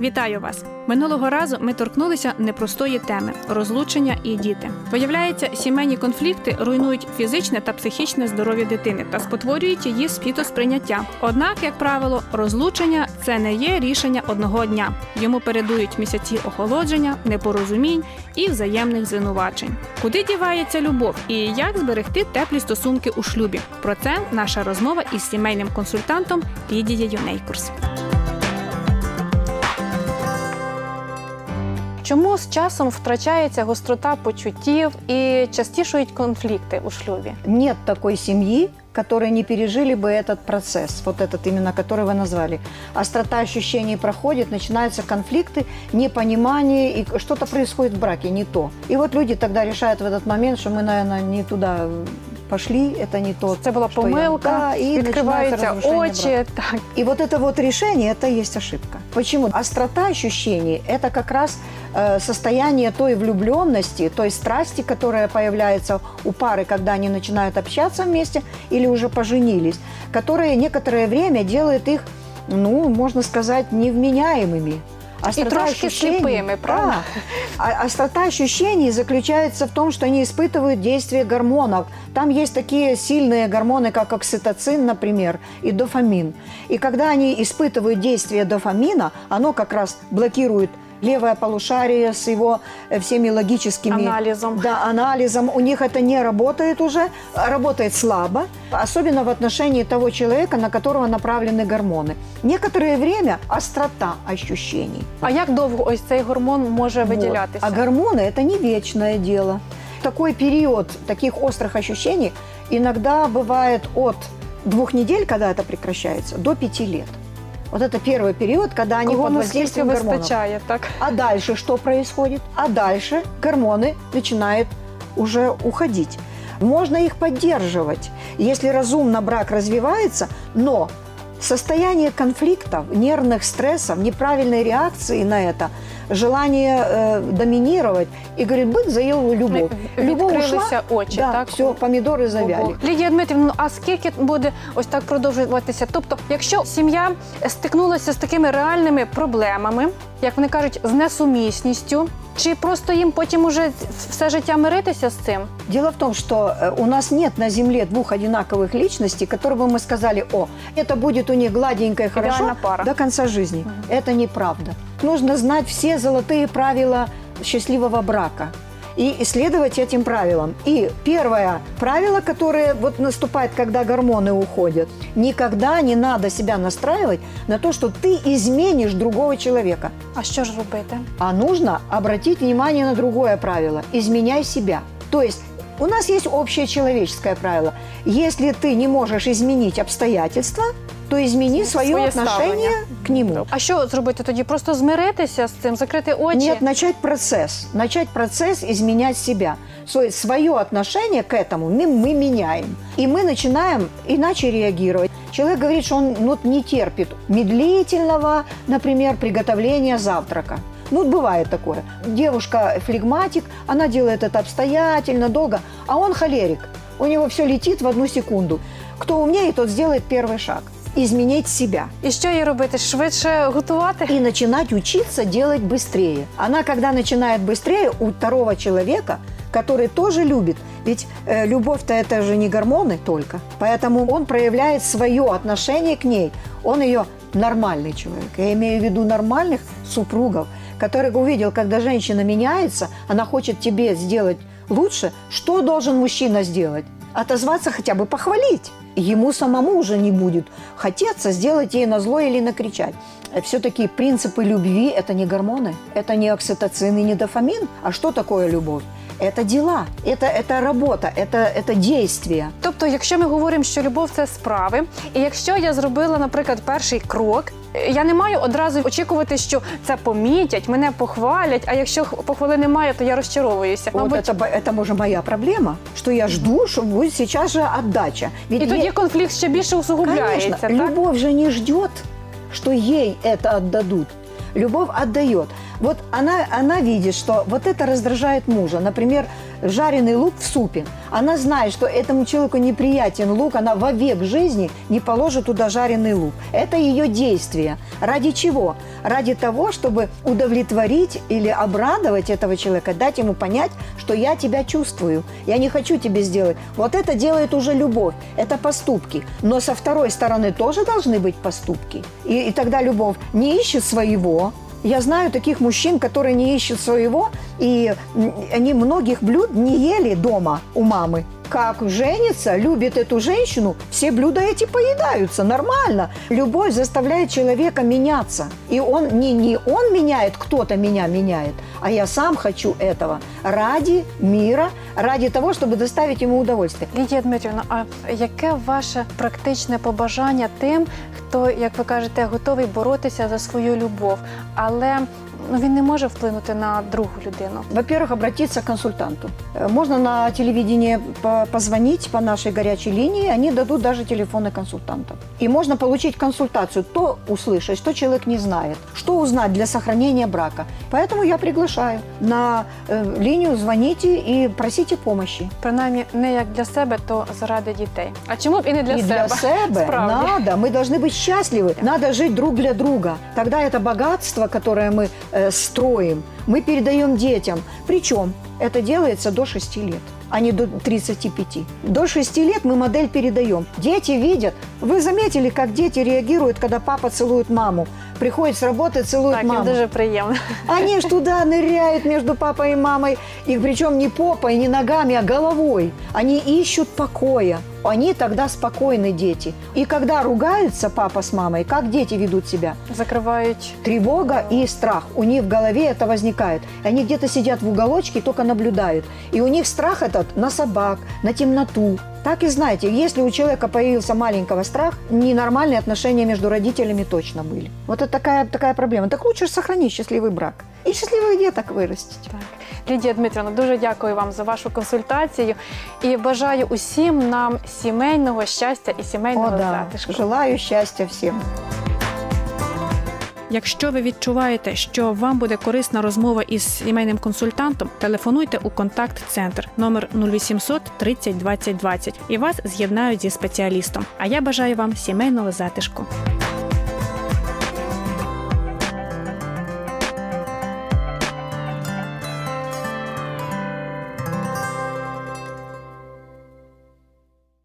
Вітаю вас! Минулого разу ми торкнулися непростої теми розлучення і діти. Виявляється, сімейні конфлікти руйнують фізичне та психічне здоров'я дитини та спотворюють її світосприйняття. Однак, як правило, розлучення це не є рішення одного дня. Йому передують місяці охолодження, непорозумінь і взаємних звинувачень. Куди дівається любов і як зберегти теплі стосунки у шлюбі? Про це наша розмова із сімейним консультантом Лідією Нейкурс. Чому з часом втрачається гострота почуттів і частішують конфлікти у шлюбі? Нет такой семьи, которые не пережили бы этот процесс, вот этот именно, который вы назвали. Острота ощущений проходит, начинаются конфликты, непонимание, и что-то происходит в браке, не то. И вот люди тогда решают в этот момент, что мы, наверное, не туда пошли, это не то. Це була что я- помилка, Да, и відкриваються начинается разрушение брака. очі. Так И вот это вот решение, это и есть ошибка. Почему? Острота ощущений – это как раз э, состояние той влюбленности, той страсти, которая появляется у пары, когда они начинают общаться вместе или уже поженились, которая некоторое время делает их, ну, можно сказать, невменяемыми. Острота трошки слепыми, правда? Да. А острота ощущений заключается в том, что они испытывают действие гормонов. Там есть такие сильные гормоны, как окситоцин, например, и дофамин. И когда они испытывают действие дофамина, оно как раз блокирует левое полушарие с его э, всеми логическими Анализом. Да, анализом. У них это не работает уже, а работает слабо, особенно в отношении того человека, на которого направлены гормоны. Некоторое время острота ощущений. а як довго ось цей гормон може Вот. виділятися? А гормоны – это не вечное дело. Такой период таких острых ощущений иногда бывает от двух недель, когда это прекращается, до пяти лет. Вот это первый период, когда они Кого под воздействием гормонов. так? А дальше что происходит? А дальше гормоны начинают уже уходить. Можно их поддерживать, если разумно брак развивается, но состояние конфликтов, нервных стрессов, неправильной реакции на это, желание э, доминировать, и говорит, быт заел любовь. Любовь ушла, Відкрилися очі, да, так? все, помидоры завяли. Ого. Лідія Дмитрівна, ну а скільки буде ось так продовжуватися? Тобто, якщо сім'я стикнулася з такими реальними проблемами, як вони кажуть, з несумісністю, Чи просто їм потім уже все життя миритися з цим? Дело в том, что э, у нас нет на Земле двух одинаковых личностей, которые бы мы сказали, о, это будет у них гладенько и хорошо пара. до конца жизни. Это неправда. Нужно знать все золотые правила счастливого брака и исследовать этим правилам. И первое правило, которое вот наступает, когда гормоны уходят, никогда не надо себя настраивать на то, что ты изменишь другого человека. А що ж робити? А нужно обратить внимание на другое правило – изменяй себя. То есть у нас есть общее человеческое правило. Если ты не можешь изменить обстоятельства, то измени свое Своє отношение ставлення. к нему. А що зробити тоді? Просто змиритися з цим, закрити очі? Нет, начать процесс. Начать процесс изменять себя. Свое, свое отношение к этому мы, мы меняем. И мы начинаем иначе реагировать. Человек говорит, что он ну, не терпит медлительного, например, приготовления завтрака. Ну, бывает такое. Девушка флегматик, она делает это обстоятельно, долго, а он холерик. У него все летит в одну секунду. Кто умнее, тот сделает первый шаг. Изменить себя. І що їй робити? Швидше готувати? и начинать учиться делать быстрее. Она, когда начинает быстрее, у второго человека, который тоже любит, ведь э, любовь-то это же не гормоны только, поэтому он проявляет свое отношение к ней. Он ее нормальный человек. Я имею в виду нормальных супругов, которых увидел, когда женщина меняется, она хочет тебе сделать лучше. Что должен мужчина сделать? Отозваться хотя бы похвалить. Ему самому уже не будет хотеться сделать ей на зло или накричать. Все-таки принципы любви – это не гормоны, это не окситоцин и не дофамин. А что такое любовь? Это дела, это, это работа, это, это действие. Тобто, якщо ми говоримо, що любов це справи, і якщо я зробила, наприклад, перший крок, е, я не маю одразу очікувати, що це помітять, мене похвалять. А якщо х- похвали немає, то я розчаровуюся. Вот это, бо- это, может, моя проблема, что я жду, что будет сейчас же отдача. Ведь і тоді е- конфлікт ще більше усугубляється. Конечно, так? любовь же не ждет, что ей это отдадут. Любовь отдает. Вот она, она видит, что вот это раздражает мужа. Например, жареный лук в супе. Она знает, что этому человеку неприятен лук, она во век жизни не положит туда жареный лук. Это ее действие. Ради чего? Ради того, чтобы удовлетворить или обрадовать этого человека, дать ему понять, что я тебя чувствую, я не хочу тебе сделать. Вот это делает уже любовь, это поступки. Но со второй стороны тоже должны быть поступки. И, и тогда любовь не ищет своего, я знаю таких мужчин, которые не ищут своего, и они многих блюд не ели дома у мамы Как женится, любит эту женщину, все блюда эти поедаются, нормально. Любовь заставляет человека меняться. И он не, не он меняет, кто-то меня меняет, а я сам хочу этого ради мира, ради того, чтобы доставить ему удовольствие. Лідія Дмитрівна, а яке ваше практичне побажання тим, хто, як ви кажете, готовий боротися за свою любов, але ну, він не може вплинути на другу людину? Во-первых, обратиться к консультанту. Э, Можно на телевидении по- позвонить по нашей горячей линии, они дадут даже телефоны консультантов. И можно получить консультацию, то услышать, что человек не знает, что узнать для сохранения брака. Поэтому я приглашаю на э, линию, звоните и просите помощи. Принаймні, не як для себе, то заради дітей. А чому б і не для и себе? для себя Справді. надо, мы должны быть счастливы, надо жить друг для друга. Тогда это богатство, которое мы э, строим, мы передаем детям. Причем это делается до 6 лет а не до 35. До 6 лет мы модель передаем. Дети видят. Вы заметили, как дети реагируют, когда папа целует маму? Приходит с работы, целует Так, маму. дуже приємно. Они ж туда ныряют между папой и мамой, и причем не попой, не ногами, а головой. Они ищут покоя. Они тогда спокойны, дети. И когда ругаются папа с мамой, как дети ведут себя? Закривають Тревога и страх. У них в голове это возникает. И они где-то сидят в уголочке и только наблюдают. И у них страх этот на собак, на темноту. Так и знаете, если у человека появился маленького страх, ненормальные отношения между родителями точно были. Вот это такая, такая проблема. Так лучше сохранить счастливый брак. И счастливых деток вырастить. Так. Лідія Дмитрівна, дуже дякую вам за вашу консультацію і бажаю усім нам сімейного щастя і сімейного О, да. затишку. Желаю счастья всем. Якщо ви відчуваєте, що вам буде корисна розмова із сімейним консультантом, телефонуйте у контакт-центр номер 0800 30 20 20 і вас з'єднають зі спеціалістом. А я бажаю вам сімейного затишку.